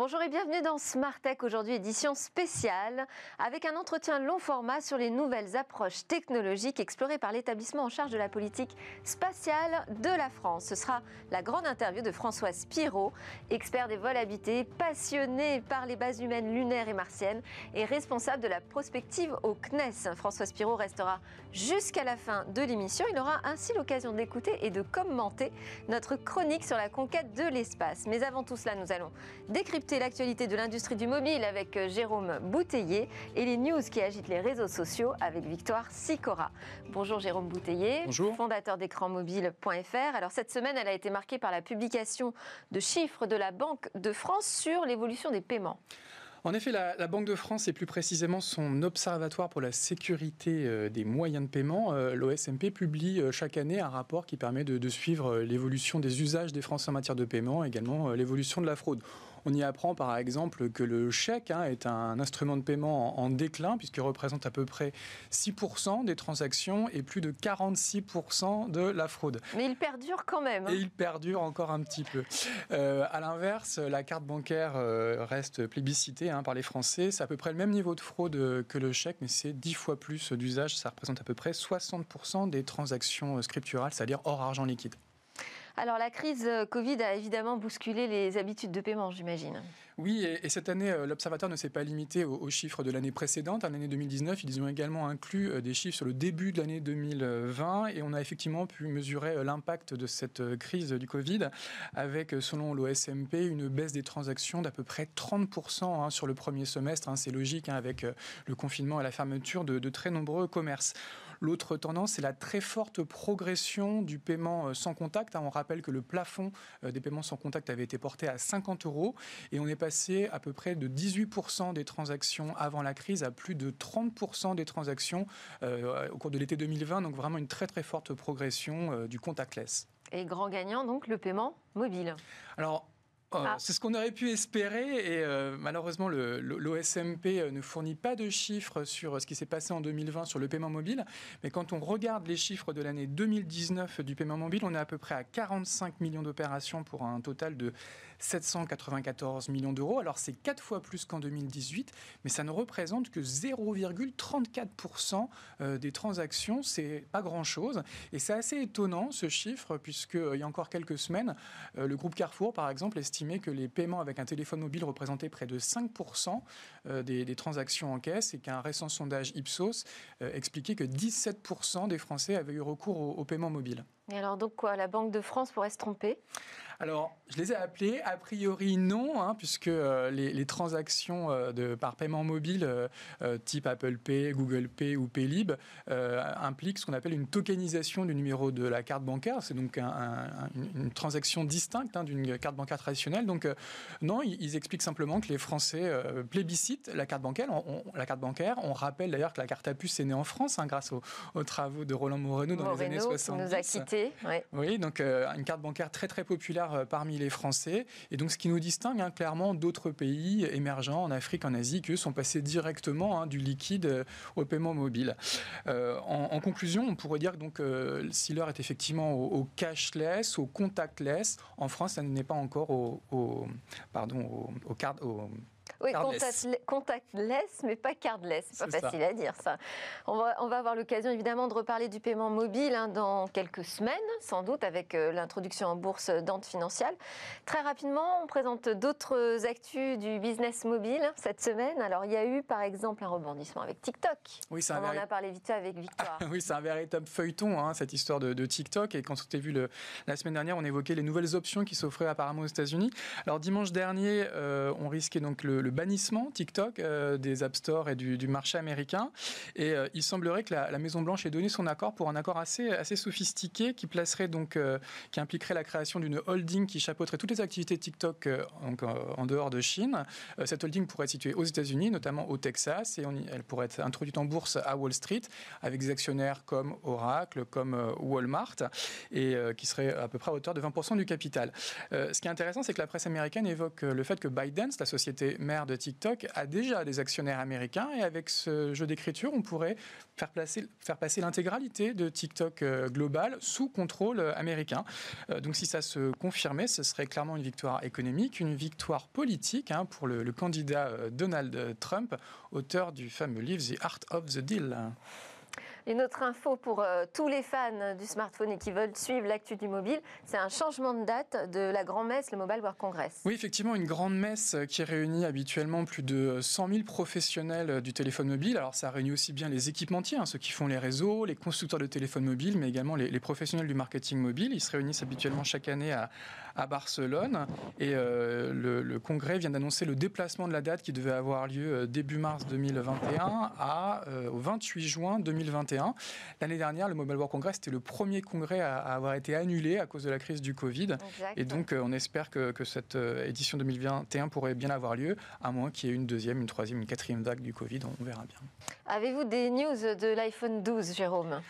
Bonjour et bienvenue dans Smart Tech, aujourd'hui édition spéciale, avec un entretien long format sur les nouvelles approches technologiques explorées par l'établissement en charge de la politique spatiale de la France. Ce sera la grande interview de Françoise Pirot, expert des vols habités, passionné par les bases humaines lunaires et martiennes et responsable de la prospective au CNES. Françoise Pirot restera jusqu'à la fin de l'émission. Il aura ainsi l'occasion d'écouter et de commenter notre chronique sur la conquête de l'espace. Mais avant tout cela, nous allons décrypter l'actualité de l'industrie du mobile avec euh, Jérôme Bouteiller et les news qui agitent les réseaux sociaux avec Victoire Sicora. Bonjour Jérôme Bouteiller, Bonjour. fondateur d'écranmobile.fr. Alors cette semaine, elle a été marquée par la publication de chiffres de la Banque de France sur l'évolution des paiements. En effet, la, Banque de France et plus précisément son Observatoire pour la sécurité euh, des moyens de paiement, euh, l'OSMP, publie chaque année un rapport qui permet de, de suivre l'évolution des usages des Français en matière de paiement, également l'évolution de la fraude. On y apprend par exemple que le chèque hein, est un instrument de paiement en, déclin puisqu'il représente à peu près 6% des transactions et plus de 46% de la fraude. Mais il perdure quand même. Hein. Et il perdure encore un petit peu. Euh, à l'inverse, la carte bancaire euh, reste plébiscitée hein, par les Français. C'est à peu près le même niveau de fraude que le chèque, mais c'est 10 fois plus d'usage. Ça représente à peu près 60% des transactions scripturales, c'est-à-dire hors argent liquide. Alors la crise euh, Covid a évidemment bousculé les habitudes de paiement, j'imagine. Oui, et, cette année, euh, l'Observatoire ne s'est pas limité aux, chiffres de l'année précédente. En l'année 2019, ils ont également inclus euh, des chiffres sur le début de l'année 2020 et on a effectivement pu mesurer l'impact de cette crise du Covid avec, selon l'OSMP, une baisse des transactions d'à peu près 30% hein, sur le premier semestre. Hein. C'est logique hein, avec le confinement et la fermeture de très nombreux commerces. L'autre tendance, c'est la très forte progression du paiement sans contact. On rappelle que le plafond des paiements sans contact avait été porté à 50 euros et on est passé à peu près de 18% des transactions avant la crise à plus de 30% des transactions euh, au cours de l'été 2020. Donc vraiment une très très forte progression euh, du contactless. Et grand gagnant, donc le paiement mobile. Alors, euh, ah. C'est ce qu'on aurait pu espérer et euh, malheureusement l'OSMP euh, ne fournit pas de chiffres sur ce qui s'est passé en 2020 sur le paiement mobile. Mais quand on regarde les chiffres de l'année 2019 du paiement mobile, on est à peu près à 45 millions d'opérations pour un total de 794 millions d'euros. Alors c'est quatre fois plus qu'en 2018, mais ça ne représente que 0,34% des transactions. C'est pas grand-chose et c'est assez étonnant ce chiffre puisqu'il y a encore quelques semaines, le groupe Carrefour par exemple estime que les paiements avec un téléphone mobile représentaient près de 5% euh, des, transactions en caisse et qu'un récent sondage Ipsos euh, expliquait que 17% des Français avaient eu recours au, au paiement mobile. Et alors donc quoi, la Banque de France pourrait se tromper? Alors, je les ai appelés. A priori, non, hein, puisque euh, les, transactions euh, de, par paiement mobile, euh, type Apple Pay, Google Pay ou Paylib, impliquent ce qu'on appelle une tokenisation du numéro de la carte bancaire. C'est donc une, transaction distincte hein, d'une carte bancaire traditionnelle. Donc, non, ils, expliquent simplement que les Français plébiscitent la carte bancaire. On, la carte bancaire. On rappelle d'ailleurs que la carte à puce est née en France hein, grâce aux, travaux de Roland Moreno dans les années 70. nous a Oui, donc une carte bancaire très très populaire euh, parmi les Français. Et donc, ce qui nous distingue hein, clairement d'autres pays émergents en Afrique, en Asie, qui sont passés directement hein, du liquide euh, au paiement mobile. Euh, en, conclusion, on pourrait dire donc, si l'heure est effectivement au, cashless, au contactless, en France, ça n'est pas encore au, pardon, au, au, card, au oui, contactless, mais pas cardless. C'est pas facile à dire ça. On va, on va avoir l'occasion évidemment de reparler du paiement mobile hein, dans quelques semaines, sans doute, avec euh, l'introduction en bourse d'Ante Financial. Très rapidement, on présente d'autres actus du business mobile cette semaine. Alors, il y a eu par exemple un rebondissement avec TikTok. Oui, on en a parlé vite fait avec Victoire. oui, c'est un véritable feuilleton, hein, cette histoire de, TikTok. Et quand on s'était vu le, la semaine dernière, on évoquait les nouvelles options qui s'offraient apparemment aux États-Unis. Alors, dimanche dernier, euh, on risquait donc le bannissement TikTok euh, des App Store et du, marché américain. Et euh, il semblerait que la, Maison Blanche ait donné son accord pour un accord assez, assez sophistiqué qui placerait donc, euh, qui impliquerait la création d'une holding qui chapeauterait toutes les activités TikTok en dehors de Chine. cette holding pourrait être située aux États-Unis, notamment au Texas, et elle pourrait être introduite en bourse à Wall Street avec des actionnaires comme Oracle, comme Walmart, et qui serait à peu près à hauteur de 20% du capital. ce qui est intéressant, c'est que la presse américaine évoque le fait que Biden, la société mère de TikTok a déjà des actionnaires américains et avec ce jeu d'écriture, on pourrait faire, faire passer l'intégralité de TikTok global sous contrôle américain. donc si ça se confirmait, ce serait clairement une victoire économique, une victoire politique hein, pour le, le candidat Donald Trump, auteur du fameux livre The Art of the Deal. Une autre info pour euh, tous les fans du smartphone et qui veulent suivre l'actu du mobile, c'est un changement de date de la grand-messe, le Mobile World Congress. Oui, effectivement, une grande messe qui réunit habituellement plus de 100 000 professionnels du téléphone mobile. Alors, ça réunit aussi bien les équipementiers, hein, ceux qui font les réseaux, les constructeurs de téléphones mobiles, mais également les, professionnels du marketing mobile. Ils se réunissent habituellement chaque année à, Barcelone. Et euh, le, congrès vient d'annoncer le déplacement de la date qui devait avoir lieu euh, début mars 2021 à, euh, au 28 juin 2021. L'année dernière, le Mobile World Congress, était le premier congrès à, avoir été annulé à cause de la crise du Covid. Et donc, on espère que, que, cette édition 2021 pourrait bien avoir lieu, à moins qu'il y ait une deuxième, une troisième, une quatrième vague du Covid. On verra bien. Avez-vous des news de l'iPhone 12, Jérôme?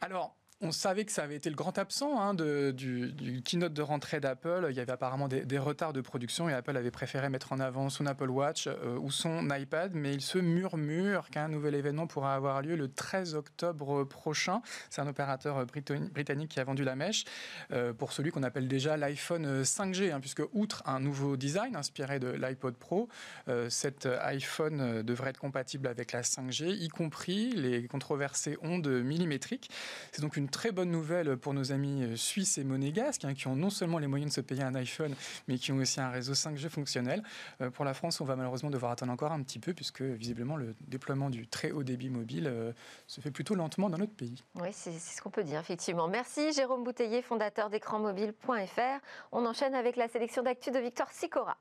Alors, on savait que ça avait été le grand absent hein, du, keynote de rentrée d'Apple. Il y avait apparemment des, retards de production et Apple avait préféré mettre en avant son Apple Watch euh, ou son iPad, mais il se murmure qu'un nouvel événement pourra avoir lieu le 13 octobre prochain. C'est un opérateur britannique qui a vendu la mèche euh, pour celui qu'on appelle déjà l'iPhone 5G, hein, puisque outre un nouveau design inspiré de l'iPod Pro, euh, cet iPhone devrait être compatible avec la 5G, y compris les controversées ondes millimétriques. C'est donc une très bonne nouvelle pour nos amis euh, suisses et monégasques, hein, qui ont non seulement les moyens de se payer un iPhone, mais qui ont aussi un réseau 5G fonctionnel. Euh, pour la France, on va malheureusement devoir attendre encore un petit peu, puisque visiblement le déploiement du très haut débit mobile euh, se fait plutôt lentement dans notre pays. Oui, c'est ce qu'on peut dire, effectivement. Merci Jérôme Bouteiller, fondateur d'écranmobile.fr. On enchaîne avec la sélection d'actu de Victor Sicora.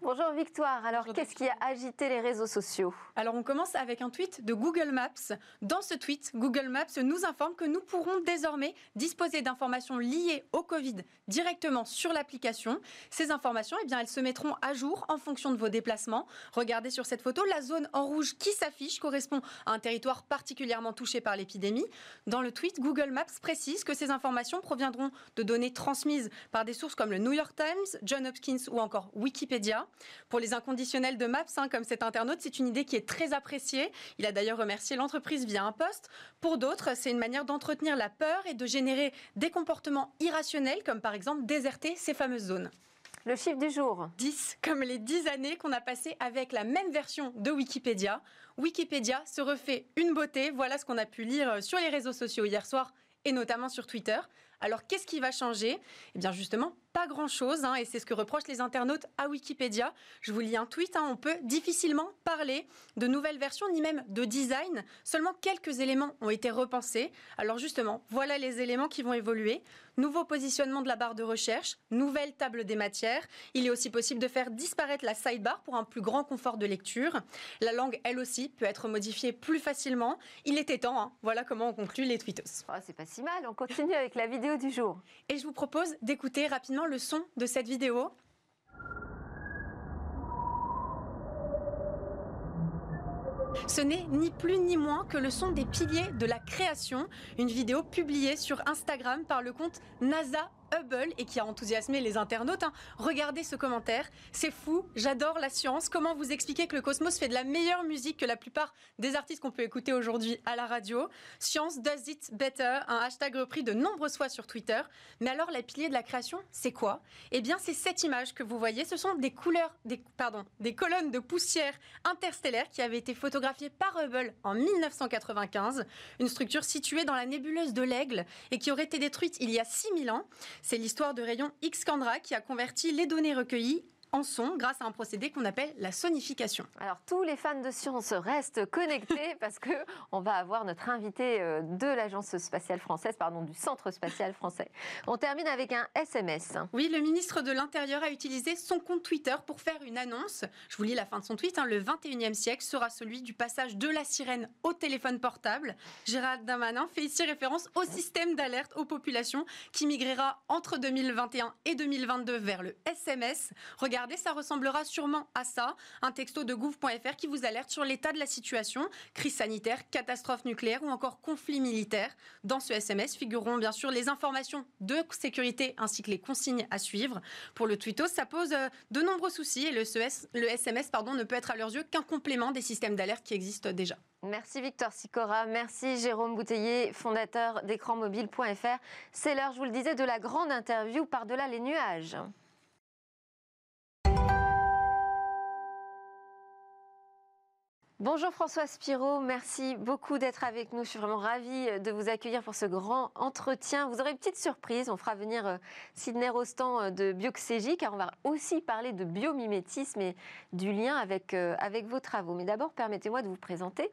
Bonjour Victoire, alors qu'est-ce qui a agité les réseaux sociaux? Alors on commence avec un tweet de Google Maps. Dans ce tweet, Google Maps nous informe que nous pourrons désormais disposer d'informations liées au Covid directement sur l'application. Ces informations, eh bien, elles se mettront à jour en fonction de vos déplacements. Regardez sur cette photo, la zone en rouge qui s'affiche correspond à un territoire particulièrement touché par l'épidémie. Dans le tweet, Google Maps précise que ces informations proviendront de données transmises par des sources comme le New York Times, John Hopkins ou encore Wikipédia. Pour les inconditionnels de Maps, hein, comme cet internaute, c'est une idée qui est très appréciée. Il a d'ailleurs remercié l'entreprise via un poste. Pour d'autres, c'est une manière d'entretenir la peur et de générer des comportements irrationnels, comme par exemple déserter ces fameuses zones. Le chiffre du jour 10, comme les 10 années qu'on a passées avec la même version de Wikipédia. Wikipédia se refait une beauté. Voilà ce qu'on a pu lire sur les réseaux sociaux hier soir et notamment sur Twitter. Alors qu'est-ce qui va changer? Eh bien justement, pas grand-chose, hein, et c'est ce que reprochent les internautes à Wikipédia. Je vous lis un tweet, hein, on peut difficilement parler de nouvelles versions, ni même de design. Seulement quelques éléments ont été repensés. Alors justement, voilà les éléments qui vont évoluer. Nouveau positionnement de la barre de recherche, nouvelle table des matières. Il est aussi possible de faire disparaître la sidebar pour un plus grand confort de lecture. La langue, elle aussi, peut être modifiée plus facilement. Il était temps. Hein. Voilà comment on conclut les tweetos. Oh, c'est pas si mal. On continue avec la vidéo du jour. Et je vous propose d'écouter rapidement le son de cette vidéo. Ce n'est ni plus ni moins que le son des piliers de la création, une vidéo publiée sur Instagram par le compte NASA Hubble et qui a enthousiasmé les internautes. Hein. Regardez ce commentaire, c'est fou, j'adore la science. Comment vous expliquer que le cosmos fait de la meilleure musique que la plupart des artistes qu'on peut écouter aujourd'hui à la radio? Science does it better, un hashtag repris de nombreuses fois sur Twitter. Mais alors, la pilier de la création, c'est quoi? Eh bien, c'est cette image que vous voyez. Ce sont des couleurs, des, pardon, des colonnes de poussière interstellaire qui avaient été photographiées par Hubble en 1995. Une structure située dans la nébuleuse de l'Aigle et qui aurait été détruite il y a 6000 ans. C'est l'histoire de rayon X-Candra qui a converti les données recueillies en son grâce à un procédé qu'on appelle la sonification. Alors tous les fans de science restent connectés parce que on va avoir notre invité euh, de l'agence spatiale française, pardon, du centre spatial français. On termine avec un SMS. Oui, le ministre de l'Intérieur a utilisé son compte Twitter pour faire une annonce. Je vous lis la fin de son tweet. Hein. Le 21e siècle sera celui du passage de la sirène au téléphone portable. Gérald Damanin fait ici référence au système d'alerte aux populations qui migrera entre 2021 et 2022 vers le SMS. Regardez regardez, ça ressemblera sûrement à ça, un texto de gouv.fr qui vous alerte sur l'état de la situation, crise sanitaire, catastrophe nucléaire ou encore conflit militaire. Dans ce SMS figureront bien sûr les informations de sécurité ainsi que les consignes à suivre. Pour le Twitto, ça pose euh, de nombreux soucis et le, SMS pardon, ne peut être à leurs yeux qu'un complément des systèmes d'alerte qui existent déjà. Merci Victor Sicora, merci Jérôme Bouteiller, fondateur d'écranmobile.fr. C'est l'heure, je vous le disais, de la grande interview par-delà les nuages. Bonjour François Spiro, merci beaucoup d'être avec nous. Je suis vraiment ravie de vous accueillir pour ce grand entretien. Vous aurez une petite surprise, on fera venir euh, Sidney Rostand euh, de Bioxégie car on va aussi parler de biomimétisme et du lien avec, euh, avec vos travaux. Mais d'abord, permettez-moi de vous présenter.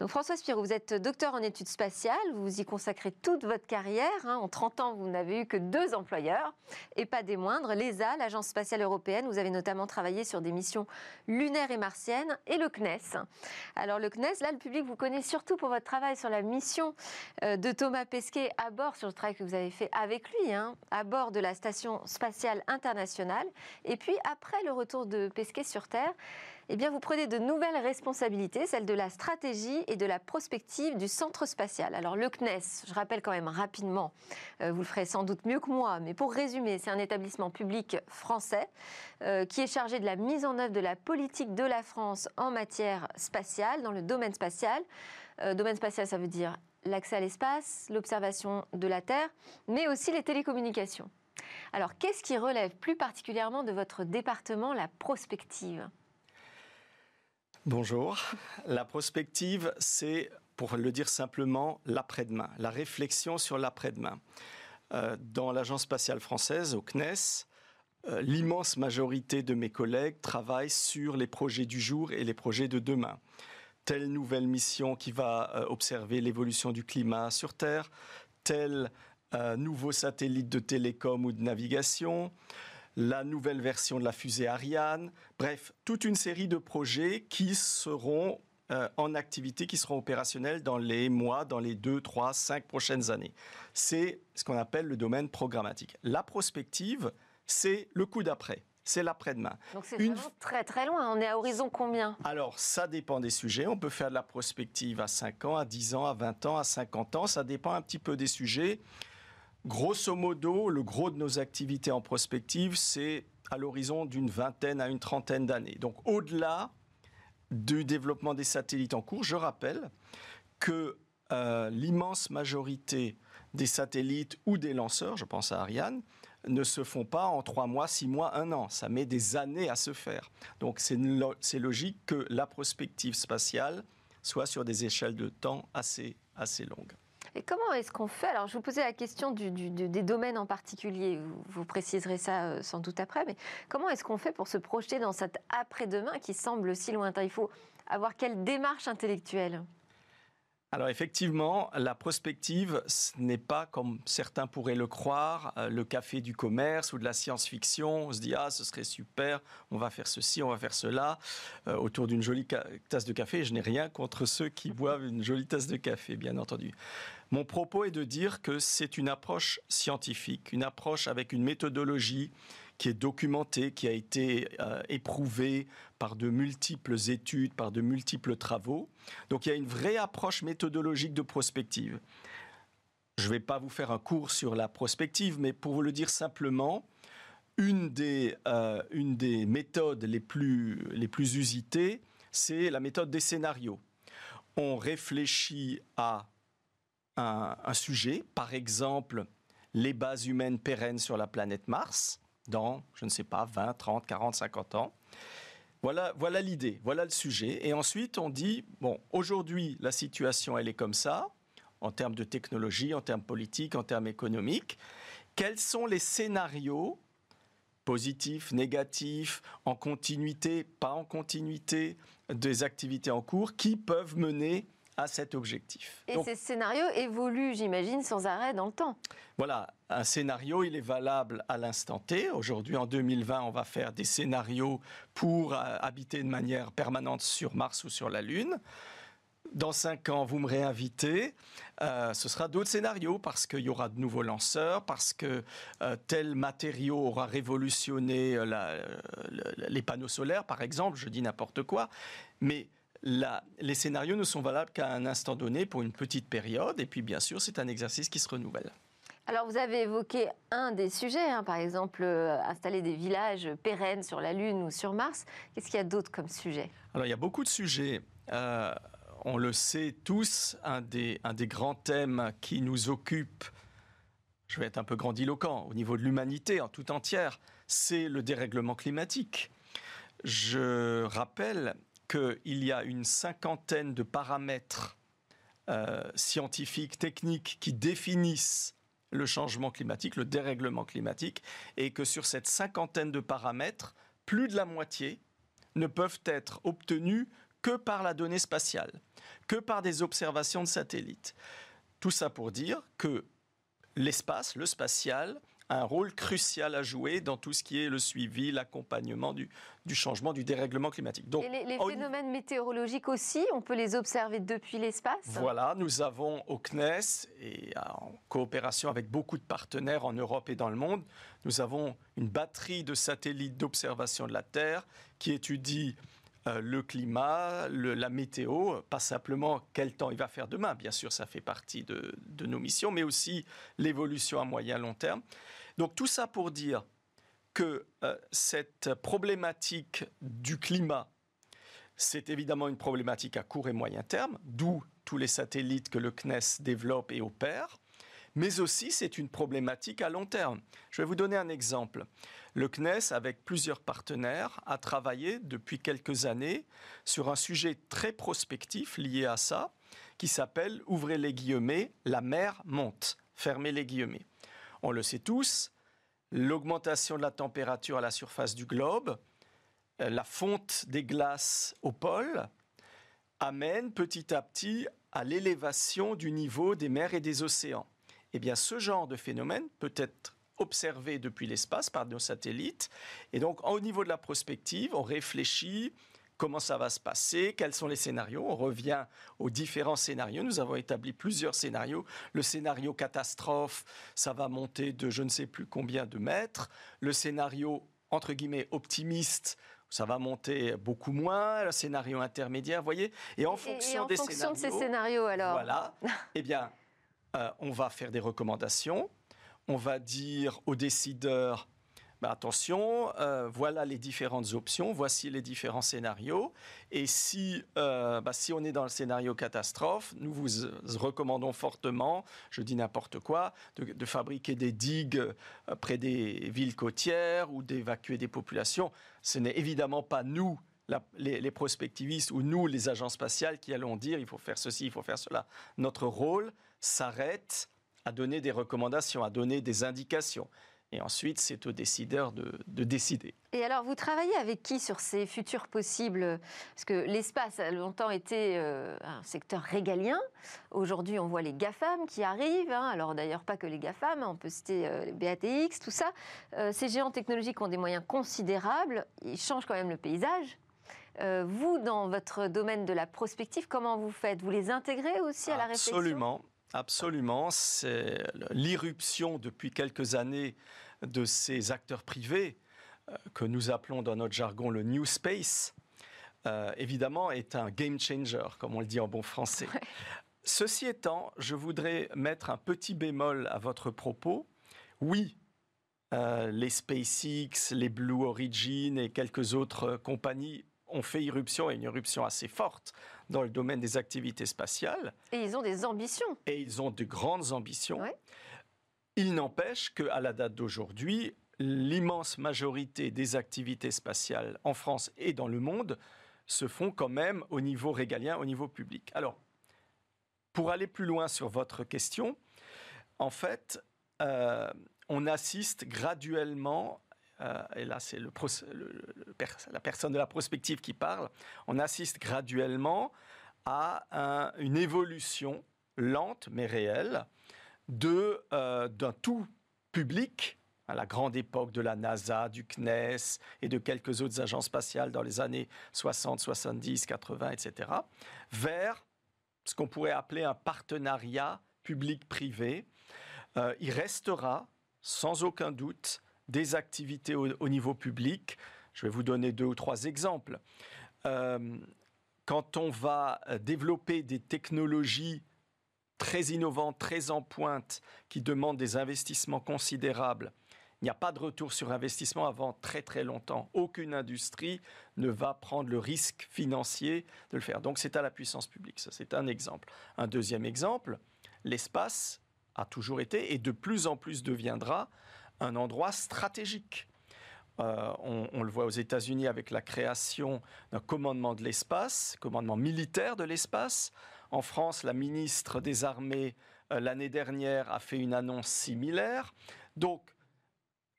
Donc François Spirou, vous êtes docteur en études spatiales, vous y consacrez toute votre carrière. Hein. En 30 ans, vous n'avez eu que deux employeurs, et pas des moindres, l'ESA, l'Agence spatiale européenne. Vous avez notamment travaillé sur des missions lunaires et martiennes, et le CNES. Alors le CNES, là, le public vous connaît surtout pour votre travail sur la mission euh, de Thomas Pesquet à bord, sur le travail que vous avez fait avec lui, hein, à bord de la Station spatiale internationale. Et puis après le retour de Pesquet sur Terre, eh vous prenez de nouvelles responsabilités, celles de la stratégie et de la prospective du centre spatial. Alors, le CNES, je rappelle quand même rapidement, euh, vous le ferez sans doute mieux que moi, mais pour résumer, c'est un établissement public français euh, qui est chargé de la mise en œuvre de la politique de la France en matière spatiale, dans le domaine spatial. Euh, domaine spatial, ça veut dire l'accès à l'espace, l'observation de la Terre, mais aussi les télécommunications. Alors, qu'est-ce qui relève plus particulièrement de votre département, la prospective? Bonjour. La prospective, c'est, pour le dire simplement, l'après-demain, la réflexion sur l'après-demain. Euh, dans l'Agence spatiale française, au CNES, euh, l'immense majorité de mes collègues travaillent sur les projets du jour et les projets de demain. Telle nouvelle mission qui va euh, observer l'évolution du climat sur Terre, tel nouveau satellite de télécom ou de navigation, la nouvelle version de la fusée Ariane, bref, toute une série de projets qui seront euh, en activité, qui seront opérationnels dans les mois, dans les deux, trois, cinq prochaines années. C'est ce qu'on appelle le domaine programmatique. La prospective, c'est le coup d'après. C'est l'après-demain. Donc c'est vraiment très très loin. On est à horizon combien? Alors ça dépend des sujets. On peut faire de la prospective à 5 ans, à 10 ans, à 20 ans, à 50 ans. Ça dépend un petit peu des sujets. Grosso modo, le gros de nos activités en prospective, c'est à l'horizon d'une vingtaine à une trentaine d'années. Donc au-delà du développement des satellites en cours, je rappelle que euh, l'immense majorité des satellites ou des lanceurs, je pense à Ariane, ne se font pas en trois mois, six mois, un an. Ça met des années à se faire. Donc c'est logique que la prospective spatiale soit sur des échelles de temps assez, assez longues. Et comment est-ce qu'on fait? Alors, je vous posais la question des domaines en particulier. Vous, préciserez ça euh, sans doute après. Mais comment est-ce qu'on fait pour se projeter dans cet après-demain qui semble si lointain? Il faut avoir quelle démarche intellectuelle? Alors effectivement, la prospective, ce n'est pas comme certains pourraient le croire, euh, le café du commerce ou de la science-fiction. On se dit ah ce serait super, on va faire ceci, on va faire cela euh, autour d'une jolie tasse de café. Je n'ai rien contre ceux qui boivent une jolie tasse de café, bien entendu. Mon propos est de dire que c'est une approche scientifique, une approche avec une méthodologie qui est documentée, qui a été euh, éprouvée par de multiples études, par de multiples travaux. Donc il y a une vraie approche méthodologique de prospective. Je ne vais pas vous faire un cours sur la prospective, mais pour vous le dire simplement, une des, euh, méthodes les plus, les plus usitées, c'est la méthode des scénarios. On réfléchit à un, sujet, par exemple les bases humaines pérennes sur la planète Mars, dans, je ne sais pas, 20, 30, 40, 50 ans. Voilà, l'idée, voilà le sujet. Et ensuite, on dit, bon, aujourd'hui, la situation, elle est comme ça, en termes de technologie, en termes politiques, en termes économiques. Quels sont les scénarios positifs, négatifs, en continuité, pas en continuité, des activités en cours qui peuvent mener à cet objectif. Et ces scénarios évoluent, j'imagine, sans arrêt dans le temps. Voilà, un scénario, il est valable à l'instant T. Aujourd'hui, en 2020, on va faire des scénarios pour euh, habiter de manière permanente sur Mars ou sur la Lune. dans cinq ans, vous me réinvitez, euh, ce sera d'autres scénarios parce qu'il y aura de nouveaux lanceurs, parce que euh, tel matériau aura révolutionné les panneaux solaires, par exemple, je dis n'importe quoi. Mais les scénarios ne sont valables qu'à un instant donné pour une petite période, et puis bien sûr, c'est un exercice qui se renouvelle. Alors vous avez évoqué un des sujets, hein, par exemple installer des villages pérennes sur la Lune ou sur Mars. Qu'est-ce qu'il y a d'autre comme sujet? Alors il y a beaucoup de sujets on le sait tous, un des, grands thèmes qui nous occupe, je vais être un peu grandiloquent, au niveau de l'humanité en tout entière, c'est le dérèglement climatique. Je rappelle qu'il y a une cinquantaine de paramètres euh, scientifiques, techniques qui définissent le changement climatique, le dérèglement climatique, et que sur cette cinquantaine de paramètres, plus de la moitié ne peuvent être obtenus que par la donnée spatiale que par des observations de satellites. Tout ça pour dire que l'espace, le spatial, un rôle crucial à jouer dans tout ce qui est le suivi, l'accompagnement du, changement, du dérèglement climatique. Donc, Et les, phénomènes météorologiques aussi, on peut les observer depuis l'espace? Voilà, nous avons au CNES, et en coopération avec beaucoup de partenaires en Europe et dans le monde, nous avons une batterie de satellites d'observation de la Terre qui étudie euh, le climat, la météo, pas simplement quel temps il va faire demain, bien sûr ça fait partie de, nos missions, mais aussi l'évolution à moyen long terme. Donc tout ça pour dire que euh, cette problématique du climat, c'est évidemment une problématique à court et moyen terme, d'où tous les satellites que le CNES développe et opère, mais aussi c'est une problématique à long terme. Je vais vous donner un exemple. Le CNES, avec plusieurs partenaires, a travaillé depuis quelques années sur un sujet très prospectif lié à ça, qui s'appelle, ouvrez les guillemets, la mer monte, fermez les guillemets. On le sait tous, l'augmentation de la température à la surface du globe, euh, la fonte des glaces au pôle, amène petit à petit à l'élévation du niveau des mers et des océans. Eh bien, ce genre de phénomène peut être observé depuis l'espace par nos satellites. Et donc, au niveau de la prospective, on réfléchit comment ça va se passer, quels sont les scénarios. On revient aux différents scénarios. Nous avons établi plusieurs scénarios. Le scénario catastrophe, ça va monter de je ne sais plus combien de mètres. Le scénario, entre guillemets, optimiste, ça va monter beaucoup moins. Le scénario intermédiaire, vous voyez. Et en fonction, des fonction scénarios, de ces scénarios, alors. Voilà. eh bien, euh, on va faire des recommandations on va dire aux décideurs, bah, attention, euh, voilà les différentes options, voici les différents scénarios. Et si, euh, bah, si on est dans le scénario catastrophe, nous vous recommandons fortement, je dis n'importe quoi, de, fabriquer des digues euh, près des villes côtières ou d'évacuer des populations. Ce n'est évidemment pas nous les, prospectivistes ou nous, les agences spatiales, qui allons dire il faut faire ceci, il faut faire cela. Notre rôle s'arrête à donner des recommandations, à donner des indications. Et ensuite, c'est aux décideurs de, décider. Et alors, vous travaillez avec qui sur ces futurs possibles? Parce que l'espace a longtemps été euh, un secteur régalien. Aujourd'hui, on voit les GAFAM qui arrivent. Hein. Alors, d'ailleurs, pas que les GAFAM, on peut citer euh, les BATX, tout ça. Euh, ces géants technologiques ont des moyens considérables. Ils changent quand même le paysage. vous, dans votre domaine de la prospective, comment vous faites? Vous les intégrez aussi à la réflexion? Absolument. Absolument, c'est l'irruption depuis quelques années de ces acteurs privés euh, que nous appelons dans notre jargon le New Space, euh, évidemment est un game changer, comme on le dit en bon français. Ceci étant, je voudrais mettre un petit bémol à votre propos. Oui, euh, les SpaceX, les Blue Origin et quelques autres compagnies ont fait irruption, et une irruption assez forte, dans le domaine des activités spatiales. Et ils ont des ambitions. Et ils ont de grandes ambitions. Il n'empêche qu'à la date d'aujourd'hui, l'immense majorité des activités spatiales en France et dans le monde se font quand même au niveau régalien, au niveau public. Alors, pour aller plus loin sur votre question, en fait, euh, on assiste graduellement euh, et là c'est la personne de la prospective qui parle, on assiste graduellement à une évolution lente mais réelle de, euh, d'un tout public à la grande époque de la NASA, du CNES et de quelques autres agences spatiales dans les années 60, 70, 80, etc., vers ce qu'on pourrait appeler un partenariat public-privé. Euh, il restera, sans aucun doute, des activités au, niveau public. Je vais vous donner deux ou trois exemples. Euh, quand on va développer des technologies très innovantes, très en pointe, qui demandent des investissements considérables, il n'y a pas de retour sur investissement avant très très longtemps. Aucune industrie ne va prendre le risque financier de le faire. Donc c'est à la puissance publique. Ça, c'est un exemple. Un deuxième exemple, l'espace a toujours été et de plus en plus deviendra un endroit stratégique. Euh, on, le voit aux États-Unis avec la création d'un commandement de l'espace, commandement militaire de l'espace. En France, la ministre des Armées, euh, l'année dernière, a fait une annonce similaire. Donc,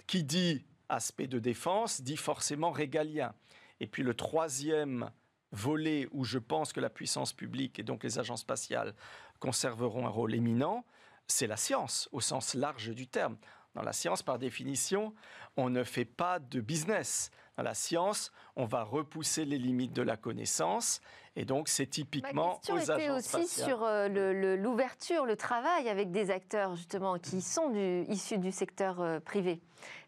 qui dit aspect de défense dit forcément régalien. Et puis le troisième volet où je pense que la puissance publique et donc les agences spatiales conserveront un rôle éminent, c'est la science au sens large du terme. Dans la science, par définition, on ne fait pas de business. Dans la science, on va repousser les limites de la connaissance et donc, c'est typiquement Ma question était aussi sur euh, l'ouverture, le, travail avec des acteurs justement qui sont du, issus du secteur euh, privé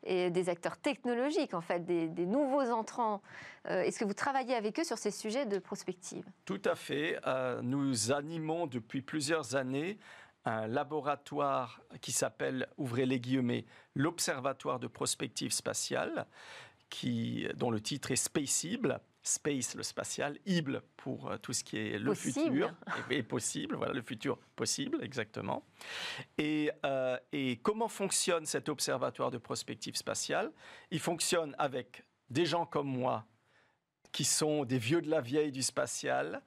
et des acteurs technologiques en fait, des, nouveaux entrants. Euh, est-ce que vous travaillez avec eux sur ces sujets de prospective? Tout à fait. nous animons depuis plusieurs années un laboratoire qui s'appelle, ouvrez les guillemets, l'Observatoire de prospective spatiale, qui, dont le titre est Spaceable, space, le spatial, ible pour euh, tout ce qui est le futur. Et, possible, voilà le futur possible exactement. Et, euh, et comment fonctionne cet observatoire de prospective spatiale? Il fonctionne avec des gens comme moi qui sont des vieux de la vieille du spatial,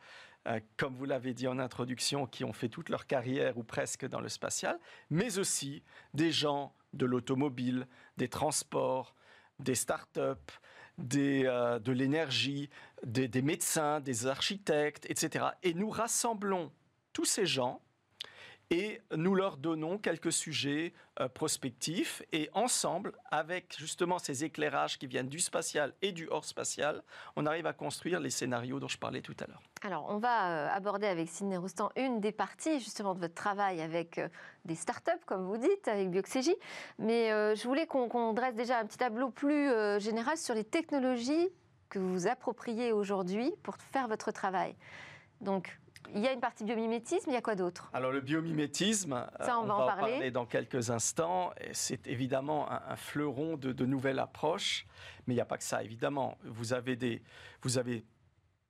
euh, comme vous l'avez dit en introduction, qui ont fait toute leur carrière ou presque dans le spatial, mais aussi des gens de l'automobile, des transports, des start-up, euh, de l'énergie, des, des médecins, des architectes, etc. Et nous rassemblons tous ces gens et nous leur donnons quelques sujets euh, prospectifs et ensemble, avec justement ces éclairages qui viennent du spatial et du hors spatial, on arrive à construire les scénarios dont je parlais tout à l'heure. Alors, on va euh, aborder avec Sidney Roustan une des parties justement de votre travail avec euh, des startups, comme vous dites, avec Bioxégie. Mais je voulais qu'on dresse déjà un petit tableau plus général sur les technologies que vous vous appropriez aujourd'hui pour faire votre travail. Donc, il y a une partie biomimétisme, il y a quoi d'autre? Alors le biomimétisme, Ça, on, va, en parler. dans quelques instants. C'est évidemment un, fleuron de, nouvelles approches, mais il n'y a pas que ça, évidemment. Vous avez, des, vous avez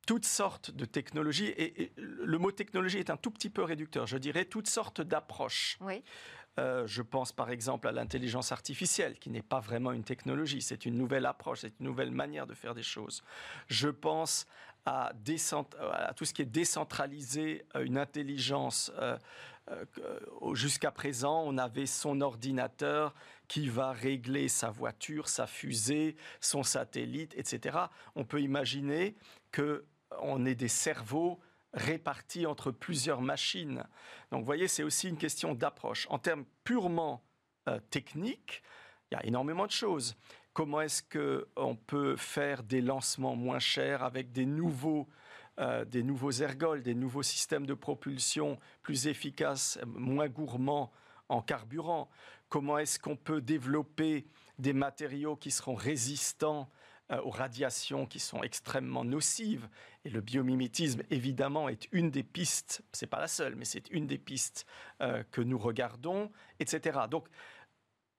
toutes sortes de technologies, et, le mot technologie est un tout petit peu réducteur, je dirais toutes sortes d'approches. Oui. Euh, je pense par exemple à l'intelligence artificielle, qui n'est pas vraiment une technologie, c'est une nouvelle approche, c'est une nouvelle manière de faire des choses. Je pense à, tout ce qui est décentralisé, euh, une intelligence. Euh, euh, jusqu'à présent, on avait son ordinateur qui va régler sa voiture, sa fusée, son satellite, etc. On peut imaginer que on ait des cerveaux répartis entre plusieurs machines. Donc, vous voyez, c'est aussi une question d'approche. En termes purement techniques, il y a énormément de choses comment est-ce qu'on peut faire des lancements moins chers avec des nouveaux, euh, des nouveaux ergols, des nouveaux systèmes de propulsion plus efficaces, moins gourmands en carburant? Comment est-ce qu'on peut développer des matériaux qui seront résistants euh, aux radiations qui sont extrêmement nocives? Et le biomimétisme, évidemment, est une des pistes, c'est pas la seule, mais c'est une des pistes euh, que nous regardons, etc. Donc,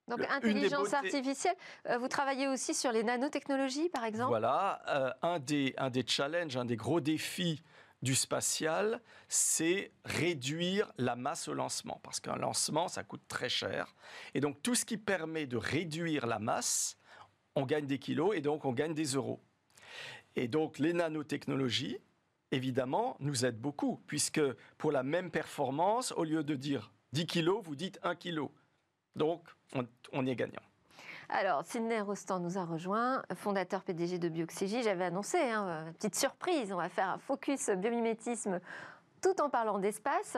donc intelligence artificielle, euh, vous travaillez aussi sur les nanotechnologies par exemple? Voilà, euh, un, des, un des challenges, un des gros défis du spatial, c'est réduire la masse au lancement, parce qu'un lancement, ça coûte très cher. Et donc tout ce qui permet de réduire la masse, on gagne des kilos et donc on gagne des euros. Et donc les nanotechnologies, évidemment, nous aident beaucoup, puisque pour la même performance, au lieu de dire 10 kilos, vous dites 1 kilo. Donc, on, est gagnant. Alors, Sidney Rostand nous a rejoint, fondateur PDG de Bioxygie. J'avais annoncé, hein, petite surprise, on va faire un focus biomimétisme tout en parlant d'espace.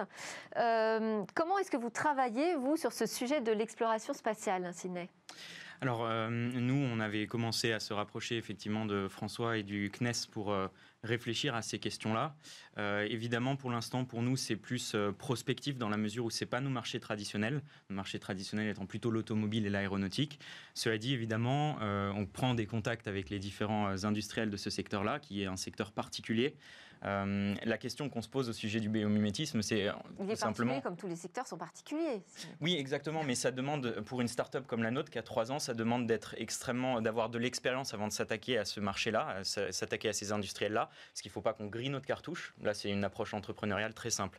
Euh, comment est-ce que vous travaillez, vous, sur ce sujet de l'exploration spatiale, Sidney? Alors, euh, nous, on avait commencé à se rapprocher effectivement de François et du CNES pour euh, réfléchir à ces questions-là. Euh, évidemment, pour l'instant, pour nous, c'est plus euh, prospectif dans la mesure où c'est pas nos marchés traditionnels, nos marchés traditionnels étant plutôt l'automobile et l'aéronautique. Cela dit, évidemment, euh, on prend des contacts avec les différents industriels de ce secteur-là, qui est un secteur particulier. La question qu'on se pose au sujet du biomimétisme, c'est simplement comme tous les secteurs sont particuliers. Oui, exactement, mais ça demande pour une start-up comme la nôtre qui a trois ans, ça demande d'être extrêmement, d'avoir de l'expérience avant de s'attaquer à ce marché-là, s'attaquer à ces industriels-là, parce qu'il ne faut pas qu'on grille notre cartouche. Là, c'est une approche entrepreneuriale très simple.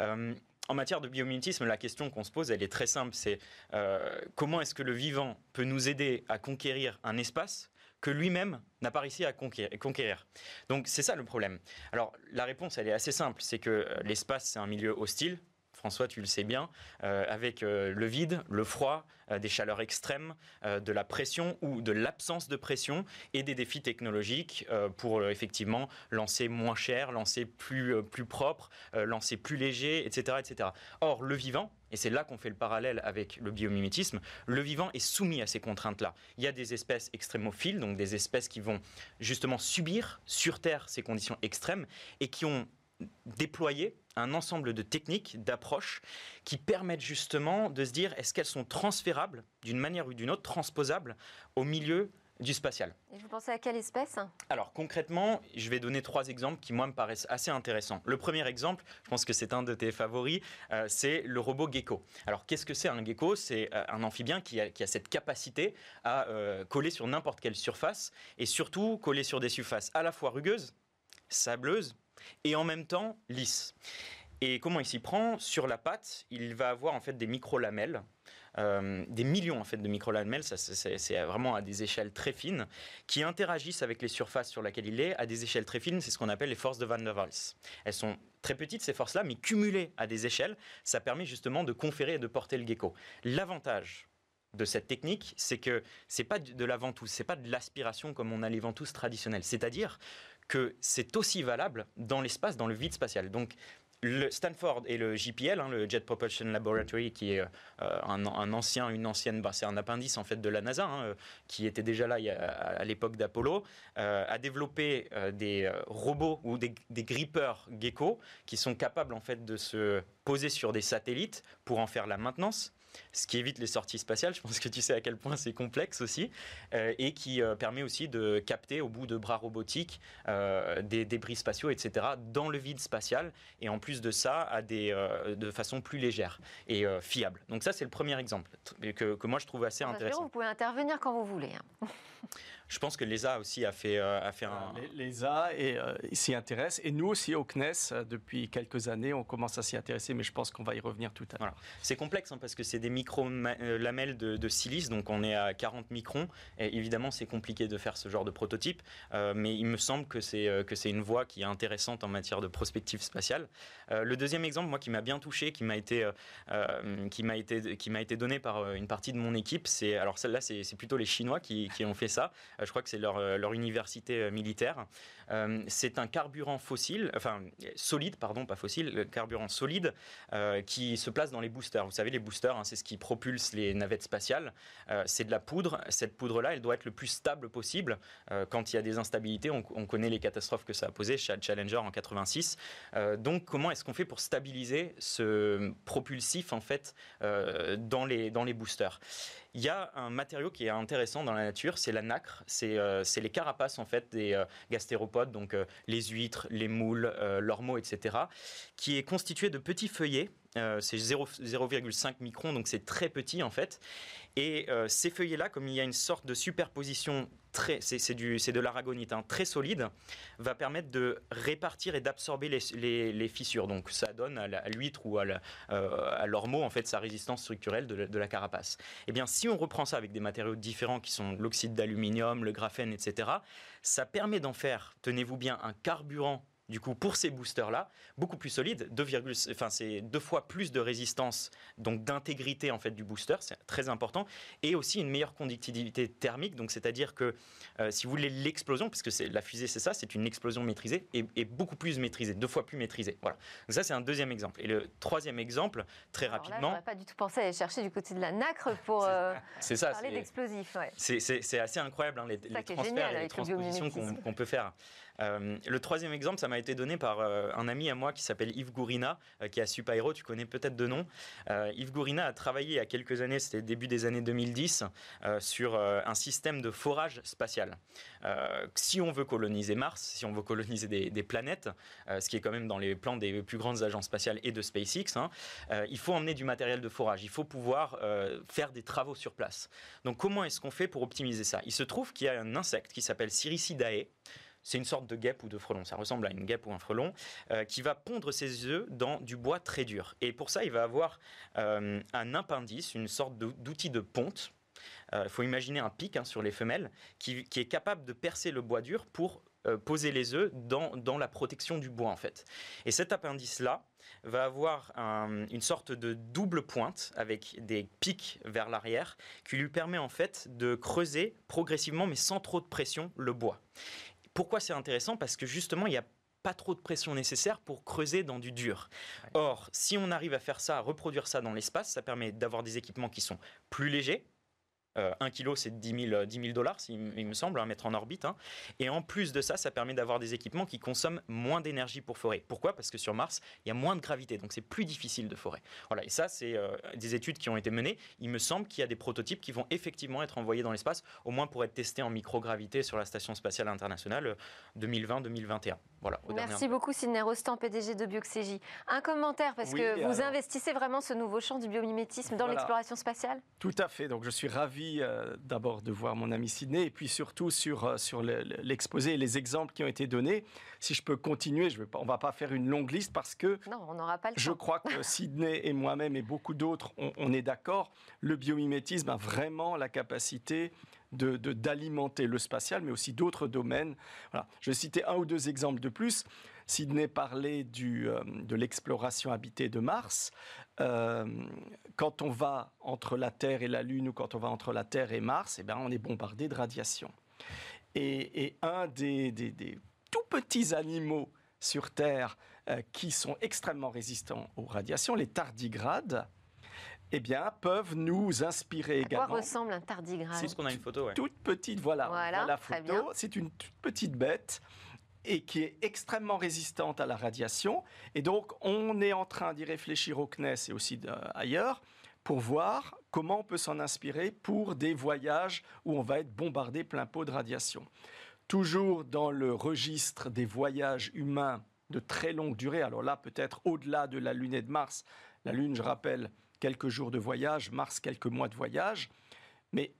Euh, en matière de biomimétisme, la question qu'on se pose, elle est très simple. C'est euh, comment est-ce que le vivant peut nous aider à conquérir un espace que lui-même n'a pas réussi à conquérir? Donc c'est ça le problème. Alors la réponse, elle est assez simple, c'est que euh, l'espace, c'est un milieu hostile, François, tu le sais bien, euh, avec euh, le vide, le froid, des chaleurs extrêmes, de la pression ou de l'absence de pression et des défis technologiques pour effectivement lancer moins cher, lancer plus, plus propre, lancer plus léger, etc., etc. Or, le vivant, et c'est là qu'on fait le parallèle avec le biomimétisme, le vivant est soumis à ces contraintes-là. Il y a des espèces extrémophiles, donc des espèces qui vont justement subir sur Terre ces conditions extrêmes et qui ont déployé un ensemble de techniques, d'approches qui permettent justement de se dire est-ce qu'elles sont transférables d'une manière ou d'une autre, transposables au milieu du spatial. Et vous pensez à quelle espèce? Alors concrètement, je vais donner trois exemples qui moi me paraissent assez intéressants. Le premier exemple, je pense que c'est un de tes favoris, euh, c'est le robot gecko. Alors qu'est-ce que c'est un gecko? C'est euh, un amphibien qui a, cette capacité à euh, coller sur n'importe quelle surface et surtout coller sur des surfaces à la fois rugueuses, sableuses et en même temps lisses. Et comment il s'y prend? Sur la patte, il va avoir en fait des micro-lamelles euh, des millions en fait de microlamelles, c'est vraiment à des échelles très fines, qui interagissent avec les surfaces sur lesquelles il est à des échelles très fines. C'est ce qu'on appelle les forces de Van der Waals. Elles sont très petites ces forces-là, mais cumulées à des échelles, ça permet justement de conférer et de porter le gecko. L'avantage de cette technique, c'est que c'est pas de la ventouse, c'est pas de l'aspiration comme on a les ventouses traditionnelles. C'est-à-dire que c'est aussi valable dans l'espace, dans le vide spatial. Donc le Stanford et le JPL, hein, le Jet Propulsion Laboratory, qui est euh, un, ancien, une ancienne, bah, c'est un appendice en fait de la NASA, hein, qui était déjà là à, l'époque d'Apollo, euh, a développé euh, des robots ou des, des grippers gecko qui sont capables en fait de se poser sur des satellites pour en faire la maintenance ce qui évite les sorties spatiales. Je pense que tu sais à quel point c'est complexe aussi, euh, et qui euh, permet aussi de capter au bout de bras robotiques euh, des débris spatiaux, etc., dans le vide spatial, et en plus de ça, à des, de façon plus légère et fiable. Donc ça, c'est le premier exemple que, que, moi je trouve assez intéressant. Vous pouvez intervenir quand vous voulez. Hein. Je pense que l'ESA aussi a fait, euh, a fait un... L'ESA euh, s'y intéresse. Et nous aussi, au CNES, depuis quelques années, on commence à s'y intéresser, mais je pense qu'on va y revenir tout à l'heure. C'est complexe hein, parce que c'est des micro-lamelles de, silice, donc on est à 40 microns. Et évidemment, c'est compliqué de faire ce genre de prototype, mais il me semble que c'est que c'est une voie qui est intéressante en matière de prospective spatiale. le deuxième exemple, moi, qui m'a bien touché, qui m'a été, été, été donné par une partie de mon équipe, c'est alors celle-là, c'est plutôt les Chinois qui, ont fait ça. Euh, je crois que c'est leur, euh, université euh, c'est un carburant fossile, enfin solide, pardon, pas fossile, le carburant solide qui se place dans les boosters. Vous savez, les boosters, hein, c'est ce qui propulse les navettes spatiales. c'est de la poudre. Cette poudre-là, elle doit être le plus stable possible. quand il y a des instabilités, on, connaît les catastrophes que ça a posées, Challenger en 86. donc, comment est-ce qu'on fait pour stabiliser ce propulsif en fait dans les boosters? Il y a un matériau qui est intéressant dans la nature, c'est la nacre. C'est euh, les carapaces en fait des euh, gastéropodes, donc euh, les huîtres, les moules, l'ormeau, etc., qui est constitué de petits feuillets. C'est 0,5 microns, donc c'est très petit en fait. Et ces feuillets-là, comme il y a une sorte de superposition c'est de l'aragonite hein, très solide, va permettre de répartir et d'absorber les, fissures. Donc ça donne à l'huître ou à euh, l'ormeau en fait sa résistance structurelle de, la carapace. Et eh bien si on reprend ça avec des matériaux différents qui sont l'oxyde d'aluminium, le graphène, etc., ça permet d'en faire, tenez-vous bien, un carburant du coup, pour ces boosters-là, beaucoup plus solides, enfin, c'est deux fois plus de résistance, donc d'intégrité en fait du booster, c'est très important, et aussi une meilleure conductivité thermique, donc c'est-à-dire que euh, si vous voulez l'explosion, puisque c'est la fusée, c'est ça, c'est une explosion maîtrisée et, beaucoup plus maîtrisée, deux fois plus maîtrisée. Voilà. Donc ça, c'est un deuxième exemple. Et le troisième exemple, très rapidement. Là, pas du tout pensé à aller chercher du côté de la nacre pour euh, parler d'explosif. C'est assez incroyable hein, les, les transferts, les transpositions qu'on peut faire. Le troisième exemple, ça m'a été donné par un ami à moi qui s'appelle Yves Gourina, qui est à Supaéro, tu connais peut-être de nom. Yves Gourina a travaillé il y a quelques années, c'était début des années 2010, sur un système de forage spatial. si on veut coloniser Mars, si on veut coloniser des, planètes, ce qui est quand même dans les plans des plus grandes agences spatiales et de SpaceX, hein, il faut emmener du matériel de forage. Il faut pouvoir faire des travaux sur place. Donc comment est-ce qu'on fait pour optimiser ça? Il se trouve qu'il y a un insecte qui s'appelle Siricidae. C'est une sorte de guêpe ou de frelon, ça ressemble à une guêpe ou un frelon, euh, qui va pondre ses œufs dans du bois très dur. Et pour ça, il va avoir euh, un appendice, une sorte d'outil de ponte. Euh, il faut imaginer un pic hein, sur les femelles qui, est capable de percer le bois dur pour poser les œufs dans, dans, la protection du bois en fait. Et cet appendice-là, va avoir une sorte de double pointe avec des pics vers l'arrière qui lui permet en fait de creuser progressivement mais sans trop de pression le bois. Pourquoi c'est intéressant? Parce que justement il n'y a pas trop de pression nécessaire pour creuser dans du dur. Or, si on arrive à faire ça, à reproduire ça dans l'espace, ça permet d'avoir des équipements qui sont plus légers, 1 euh, kg, c'est 10 000, dollars, il me semble, à mettre en orbite. Hein. Et en plus de ça, ça permet d'avoir des équipements qui consomment moins d'énergie pour forer. Pourquoi? Parce que sur Mars, il y a moins de gravité, donc c'est plus difficile de forer. Voilà, et ça, c'est euh, des études qui ont été menées. Il me semble qu'il y a des prototypes qui vont effectivement être envoyés dans l'espace, au moins pour être testés en microgravité sur la Station spatiale internationale 2020-2021. Euh, voilà, Merci beaucoup, Sidney Rostand, PDG de Bioxégie. Un commentaire, parce que vous investissez vraiment ce nouveau champ du biomimétisme dans l'exploration spatiale? Tout à fait, donc je suis ravi euh, d'abord de voir mon ami Sidney et puis surtout sur, euh, sur l'exposé et les exemples qui ont été donnés. Si je peux continuer, je vais pas, on ne va pas faire une longue liste parce que non, on n'aura pas le je crois que Sidney et moi-même et beaucoup d'autres, on, est d'accord, le biomimétisme a vraiment la capacité d'alimenter de, le spatial, mais aussi d'autres domaines. Voilà. Je vais citer un ou deux exemples de plus. Sidney parlait du, euh, de l'exploration habitée de Mars. Euh, quand on va entre la Terre et la Lune ou quand on va entre la Terre et Mars, eh ben, on est bombardé de radiation. Et, un des, tout petits animaux sur Terre euh, qui sont extrêmement résistants aux radiations, les tardigrades, eh bien, peuvent nous inspirer également. À quoi ressemble un tardigrade? C'est ce qu'on a une photo, Toute petite, voilà, voilà, la photo. C'est une toute petite bête et qui est extrêmement résistante à la radiation. Et donc, on est en train d'y réfléchir au CNES et aussi ailleurs pour voir comment on peut s'en inspirer pour des voyages où on va être bombardé plein pot de radiation. Toujours dans le registre des voyages humains de très longue durée, alors là peut-être au-delà de la Lune et de Mars, la Lune, je rappelle, quelques jours de voyage, Mars, quelques mois de voyage, mais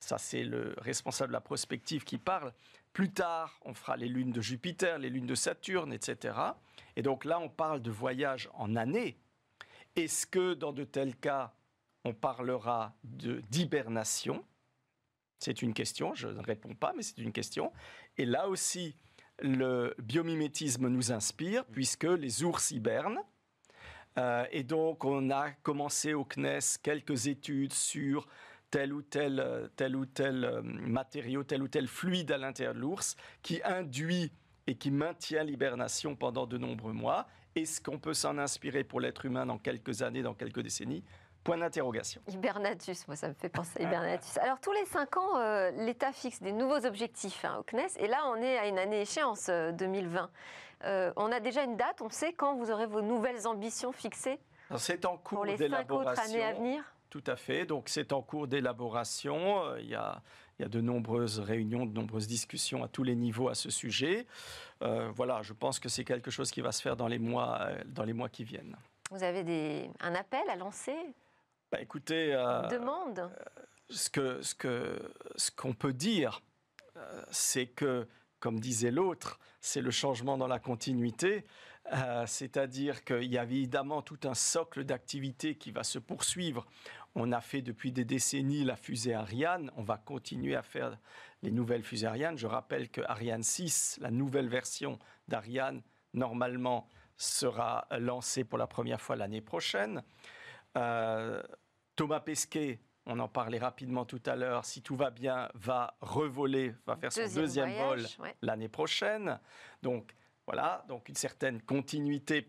ça c'est le responsable de la prospective qui parle, plus tard, on fera les lunes de Jupiter, les lunes de Saturne, etc. Et donc là, on parle de voyage en années. Est-ce que dans de tels cas, on parlera d'hibernation? C'est une question, je ne réponds pas, mais c'est une question. Et là aussi, le biomimétisme nous inspire, puisque les ours hibernent. Euh, et donc, on a commencé au CNES quelques études sur tel ou tel, euh, tel, ou tel euh, matériau, tel ou tel fluide à l'intérieur de l'ours qui induit et qui maintient l'hibernation pendant de nombreux mois. Est-ce qu'on peut s'en inspirer pour l'être humain dans quelques années, dans quelques décennies? Point d'interrogation. Hibernatus, moi ça me fait penser à Hibernatus. Alors tous les cinq ans, euh, l'État fixe des nouveaux objectifs hein, au CNES et là on est à une année échéance 2020. on a déjà une date, on sait quand vous aurez vos nouvelles ambitions fixées C'est en cours Pour les cinq autres années à venir? Tout à fait. Donc c'est en cours d'élaboration. Euh, il y, a, de nombreuses réunions, de nombreuses discussions à tous les niveaux à ce sujet. Euh, voilà, je pense que c'est quelque chose qui va se faire dans les mois, euh, dans les mois qui viennent. Vous avez des, un appel à lancer? Bah, Écoutez, une demande? ce que ce que ce qu'on peut dire, c'est que, comme disait l'autre, c'est le changement dans la continuité. Euh, c'est-à-dire qu'il y a évidemment tout un socle d'activités qui va se poursuivre. On a fait depuis des décennies la fusée Ariane, on va continuer à faire les nouvelles fusées Ariane. Je rappelle que Ariane 6, la nouvelle version d'Ariane, normalement sera lancée pour la première fois l'année prochaine. Euh, Thomas Pesquet, on en parlait rapidement tout à l'heure, si tout va bien, va revoler, va faire son deuxième, vol l'année prochaine. Donc, Voilà, donc une certaine continuité,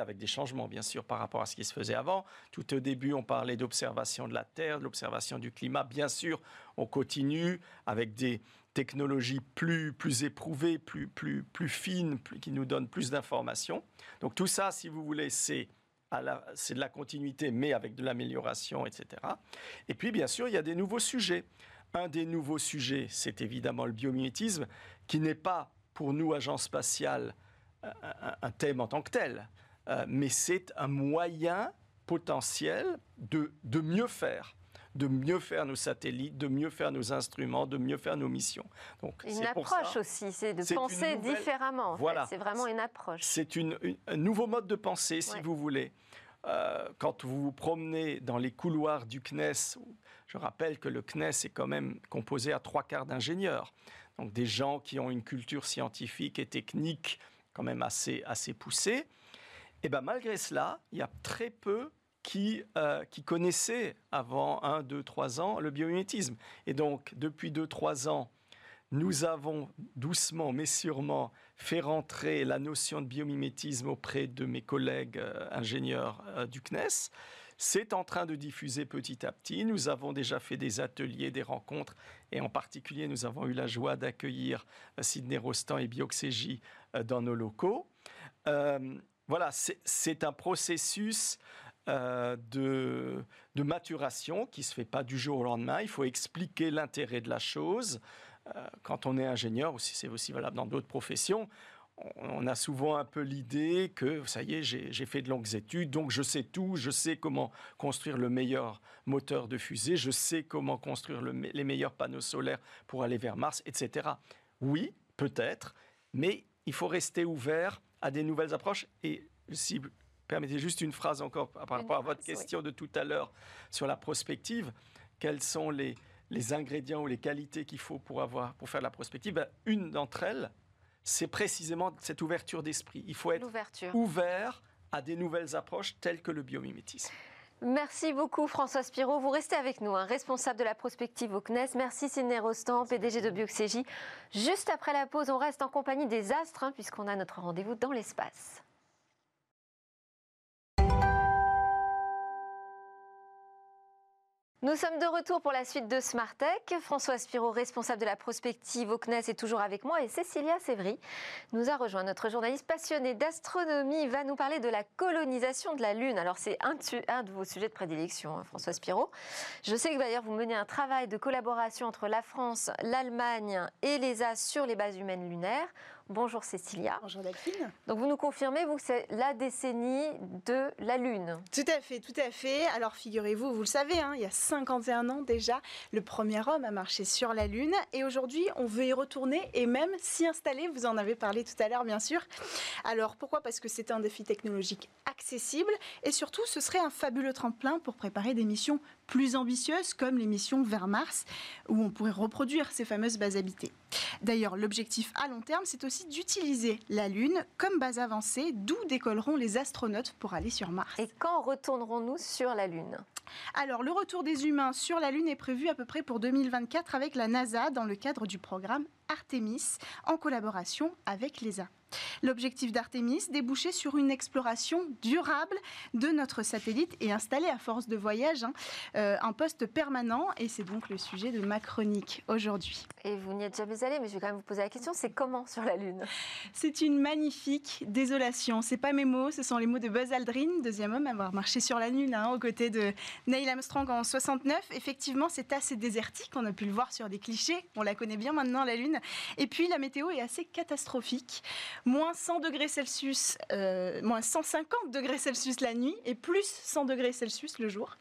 avec des changements bien sûr par rapport à ce qui se faisait avant. Tout au début, on parlait d'observation de la Terre, de l'observation du climat. Bien sûr, on continue avec des technologies plus, plus éprouvées, plus, plus, plus fines, qui nous donnent plus d'informations. Donc tout ça, si vous voulez, c'est c'est de la continuité, mais avec de l'amélioration, etc. Et puis, bien sûr, il y a des nouveaux sujets. Un des nouveaux sujets, c'est évidemment le biomimétisme, qui n'est pas pour nous, agence spatiale, un, thème en tant que tel, euh, mais c'est un moyen potentiel de, de mieux faire de mieux faire nos satellites, de mieux faire nos instruments, de mieux faire nos missions. Donc, une approche aussi, c'est de penser différemment. Voilà. C'est vraiment une approche. C'est un nouveau mode de pensée, si vous voulez. Euh, quand vous vous promenez dans les couloirs du CNES, je rappelle que le CNES est quand même composé à trois quarts d'ingénieurs donc des gens qui ont une culture scientifique et technique quand même assez, assez poussée. Et ben malgré cela, il y a très peu qui, euh, qui connaissaient avant 1, 2, 3 ans le biomimétisme. Et donc, depuis 2, 3 ans, nous avons doucement mais sûrement fait rentrer la notion de biomimétisme auprès de mes collègues euh, ingénieurs euh, du CNES. C'est en train de diffuser petit à petit. Nous avons déjà fait des ateliers, des rencontres, et en particulier, nous avons eu la joie d'accueillir euh, Sidney Rostand et Bioxégie euh, dans nos locaux. Euh, voilà, c'est un processus de, maturation qui ne se fait pas du jour au lendemain. Il faut expliquer l'intérêt de la chose. quand on est ingénieur, aussi c'est aussi valable dans d'autres professions, on a souvent un peu l'idée que, ça y est, j'ai fait de longues études, donc je sais tout, je sais comment construire le meilleur moteur de fusée, je sais comment construire les meilleurs panneaux solaires pour aller vers Mars, etc. Oui, peut-être, mais il faut rester ouvert à des nouvelles approches. Et si vous permettez juste une phrase encore par rapport à votre question de tout à l'heure sur la prospective, quels sont les, ingrédients ou les qualités qu'il faut pour, avoir, pour faire la prospective? Ben, Une d'entre elles, c'est précisément cette ouverture d'esprit. Il faut être ouvert à des nouvelles approches telles que le biomimétisme. Merci beaucoup François Spiro. Vous restez avec nous, un hein, responsable de la prospective au CNES. Merci Sidney Rostand, PDG de Bioxégie. Juste après la pause, on reste en compagnie des astres, hein, puisqu'on a notre rendez-vous dans l'espace. Nous sommes de retour pour la suite de Smartech. François Spiro, responsable de la prospective au CNES, est toujours avec moi et Cécilia Sévry nous a rejoint. Notre journaliste passionné d'astronomie va nous parler de la colonisation de la Lune. Alors c'est un, de vos sujets de prédilection, hein, François Spiro. Je sais que d'ailleurs vous menez un travail de collaboration entre la France, l'Allemagne et l'ESA sur les bases humaines lunaires. Bonjour Cécilia. Bonjour Delphine. Donc vous nous confirmez, vous, que c'est la décennie de la Lune Tout à fait, tout à fait. Alors figurez-vous, vous le savez, hein, il y a 51 ans déjà, le premier homme a marché sur la Lune. Et aujourd'hui, on veut y retourner et même s'y installer. Vous en avez parlé tout à l'heure, bien sûr. Alors pourquoi? Parce que c'est un défi technologique accessible et surtout, ce serait un fabuleux tremplin pour préparer des missions plus ambitieuses comme les missions vers Mars, où on pourrait reproduire ces fameuses bases habitées. D'ailleurs, l'objectif à long terme, c'est aussi d'utiliser la Lune comme base avancée, d'où décolleront les astronautes pour aller sur Mars. Et quand retournerons-nous sur la Lune? Alors, le retour des humains sur la Lune est prévu à peu près pour 2024 avec la NASA dans le cadre du programme Artemis en collaboration avec l'ESA. L'objectif d'Artemis, déboucher sur une exploration durable de notre satellite et installer à force de voyage hein, euh, un poste permanent. Et c'est donc le sujet de ma chronique aujourd'hui. Et vous n'y êtes jamais allé, mais je vais quand même vous poser la question c'est comment sur la Lune? C'est une magnifique désolation. C'est pas mes mots, ce sont les mots de Buzz Aldrin, deuxième homme à avoir marché sur la Lune, hein, aux côtés de Neil Armstrong en 69. Effectivement, c'est assez désertique. On a pu le voir sur des clichés. On la connaît bien maintenant, la Lune. Et puis, la météo est assez catastrophique moins 100 degrés Celsius, euh, moins 150 degrés Celsius la nuit et plus 100 degrés Celsius le jour.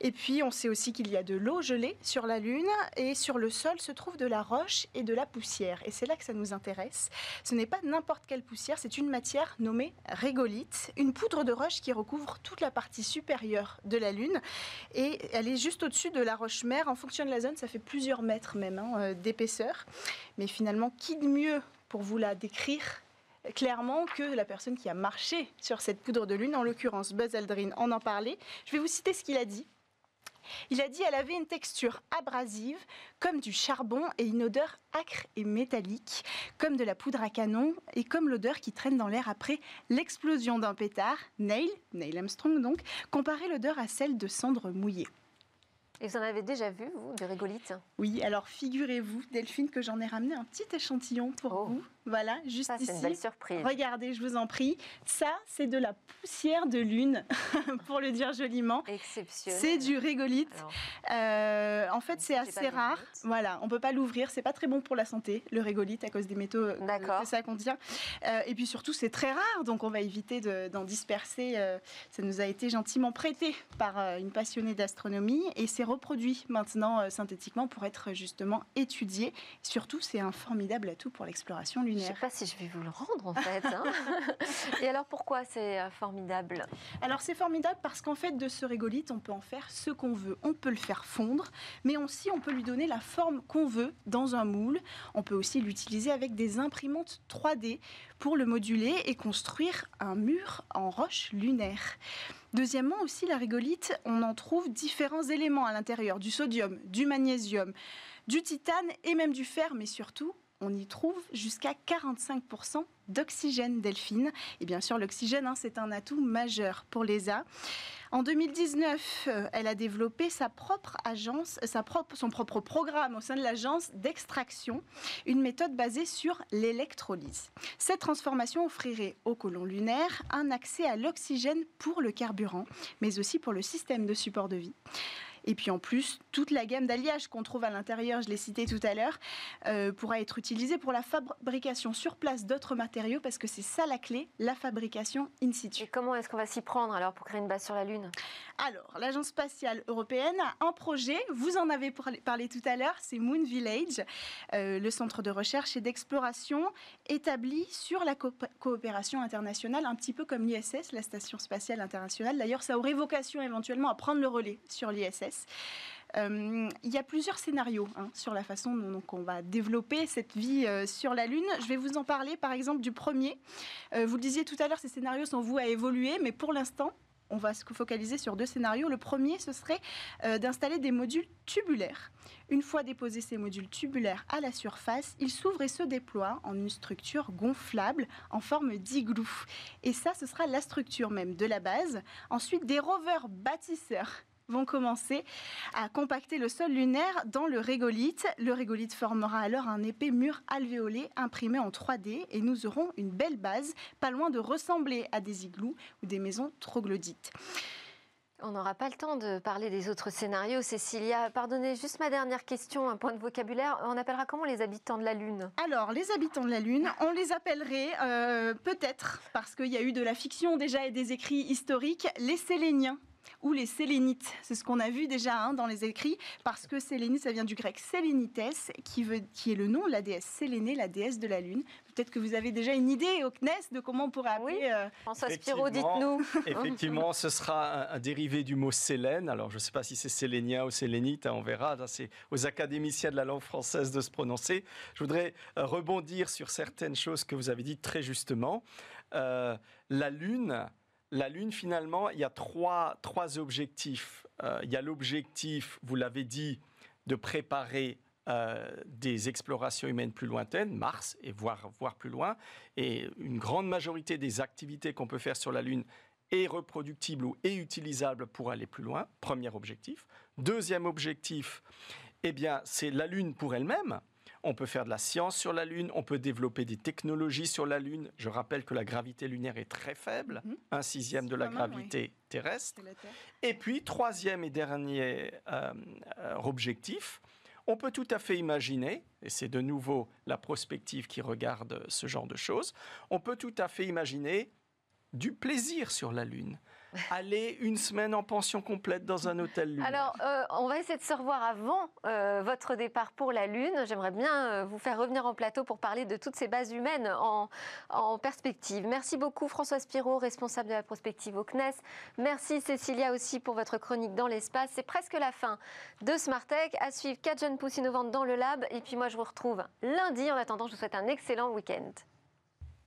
Et puis on sait aussi qu'il y a de l'eau gelée sur la Lune et sur le sol se trouve de la roche et de la poussière. Et c'est là que ça nous intéresse. Ce n'est pas n'importe quelle poussière, c'est une matière nommée régolite, une poudre de roche qui recouvre toute la partie supérieure de la Lune. Et elle est juste au-dessus de la roche-mère. En fonction de la zone, ça fait plusieurs mètres même hein, euh, d'épaisseur. Mais finalement, qui de mieux pour vous la décrire clairement que la personne qui a marché sur cette poudre de lune, en l'occurrence Buzz Aldrin, en en parlait. Je vais vous citer ce qu'il a dit. Il a dit qu'elle avait une texture abrasive, comme du charbon, et une odeur acre et métallique, comme de la poudre à canon, et comme l'odeur qui traîne dans l'air après l'explosion d'un pétard. Neil, Neil Armstrong donc, comparait l'odeur à celle de cendres mouillées. Et vous en avez déjà vu, vous, du régolithe? Oui, alors figurez-vous, Delphine, que j'en ai ramené un petit échantillon pour oh. vous. Voilà, juste ça, ici. Une belle surprise. Regardez, je vous en prie. Ça, c'est de la poussière de lune, pour le dire joliment. Exceptionnel. C'est du régolithe. Euh, en fait, c'est assez rare. Voilà, on peut pas l'ouvrir. C'est pas très bon pour la santé, le régolithe, à cause des métaux euh, que ça contient. Euh, et puis surtout, c'est très rare, donc on va éviter d'en disperser. ça nous a été gentiment prêté par une passionnée d'astronomie et c'est reproduit maintenant synthétiquement pour être justement étudié. Surtout, c'est un formidable atout pour l'exploration lunaire. Je ne sais pas si je vais vous le rendre en fait. Hein. Et alors pourquoi c'est euh, formidable? Alors c'est formidable parce qu'en fait de ce régolithe on peut en faire ce qu'on veut. On peut le faire fondre, mais aussi on peut lui donner la forme qu'on veut dans un moule. On peut aussi l'utiliser avec des imprimantes 3D pour le moduler et construire un mur en roche lunaire. Deuxièmement aussi la régolithe, on en trouve différents éléments à l'intérieur, du sodium, du magnésium, du titane et même du fer, mais surtout on y trouve jusqu'à 45% d'oxygène delphine. Et bien sûr, l'oxygène, hein, c'est un atout majeur pour l'ESA. En 2019, euh, elle a développé sa propre agence, propre, son propre programme au sein de l'agence d'extraction, une méthode basée sur l'électrolyse. Cette transformation offrirait aux colons lunaires un accès à l'oxygène pour le carburant, mais aussi pour le système de support de vie. Et puis en plus, toute la gamme d'alliages qu'on trouve à l'intérieur, je l'ai cité tout à l'heure, euh, pourra être utilisée pour la fabrication sur place d'autres matériaux parce que c'est ça la clé, la fabrication in situ. Comment est-ce qu'on va s'y prendre alors pour créer une base sur la Lune? Alors, l'Agence spatiale européenne a un projet, vous en avez parlé tout à l'heure, c'est Moon Village, euh, le centre de recherche et d'exploration établi sur la coopération internationale, un petit peu comme l'ISS, la Station spatiale internationale. D'ailleurs, ça aurait vocation éventuellement à prendre le relais sur l'ISS. Euh, il y a plusieurs scénarios hein, sur la façon dont on va développer cette vie euh, sur la Lune. Je vais vous en parler par exemple du premier. Vous le disiez tout à l'heure, ces scénarios sont voués à évoluer, mais pour l'instant, on va se focaliser sur deux scénarios. Le premier, ce serait d'installer des modules tubulaires. Une fois déposés ces modules tubulaires à la surface, ils s'ouvrent et se déploient en une structure gonflable en forme d'igloo. Et ça, ce sera la structure même de la base. Ensuite, des rovers bâtisseurs vont commencer à compacter le sol lunaire dans le régolithe. Le régolithe formera alors un épais mur alvéolé imprimé en 3D et nous aurons une belle base, pas loin de ressembler à des igloos ou des maisons troglodytes. On n'aura pas le temps de parler des autres scénarios. Cécilia, pardonnez juste ma dernière question, un point de vocabulaire. On appellera comment les habitants de la Lune? Alors, les habitants de la Lune, on les appellerait euh, peut-être, parce qu'il y a eu de la fiction déjà et des écrits historiques, les Séléniens ou les sélénites. C'est ce qu'on a vu déjà hein, dans les écrits, parce que sélénite, ça vient du grec sélénites, qui, veut, qui est le nom de la déesse Sélénée, la déesse de la Lune. Peut-être que vous avez déjà une idée au CNES de comment on pourrait appeler. Oui. Euh... François Spiro, dites-nous. Effectivement, ce sera un, dérivé du mot sélène. Alors, je ne sais pas si c'est sélénien ou sélénite, hein, on verra. C'est aux académiciens de la langue française de se prononcer. Je voudrais euh, rebondir sur certaines choses que vous avez dites très justement. Euh, la Lune la Lune, finalement, il y a trois, objectifs. Euh, il y a l'objectif, vous l'avez dit, de préparer euh, des explorations humaines plus lointaines, Mars, et voir, voir plus loin. Et une grande majorité des activités qu'on peut faire sur la Lune est reproductible ou est utilisable pour aller plus loin. Premier objectif. Deuxième objectif, eh bien, c'est la Lune pour elle-même. On peut faire de la science sur la Lune, on peut développer des technologies sur la Lune. Je rappelle que la gravité lunaire est très faible, mhm. un sixième de la gravité terrestre. Et puis, troisième et dernier euh, euh, objectif, on peut tout à fait imaginer, et c'est de nouveau la prospective qui regarde ce genre de choses, on peut tout à fait imaginer du plaisir sur la Lune aller une semaine en pension complète dans un hôtel lunaire Alors, euh, on va essayer de se revoir avant euh, votre départ pour la Lune. J'aimerais bien euh, vous faire revenir en plateau pour parler de toutes ces bases humaines en, en perspective. Merci beaucoup François Spiro, responsable de la prospective au CNES. Merci Cécilia aussi pour votre chronique dans l'espace. C'est presque la fin de Smart Tech. À suivre 4 jeunes pousses innovantes dans le lab. Et puis moi, je vous retrouve lundi. En attendant, je vous souhaite un excellent week-end.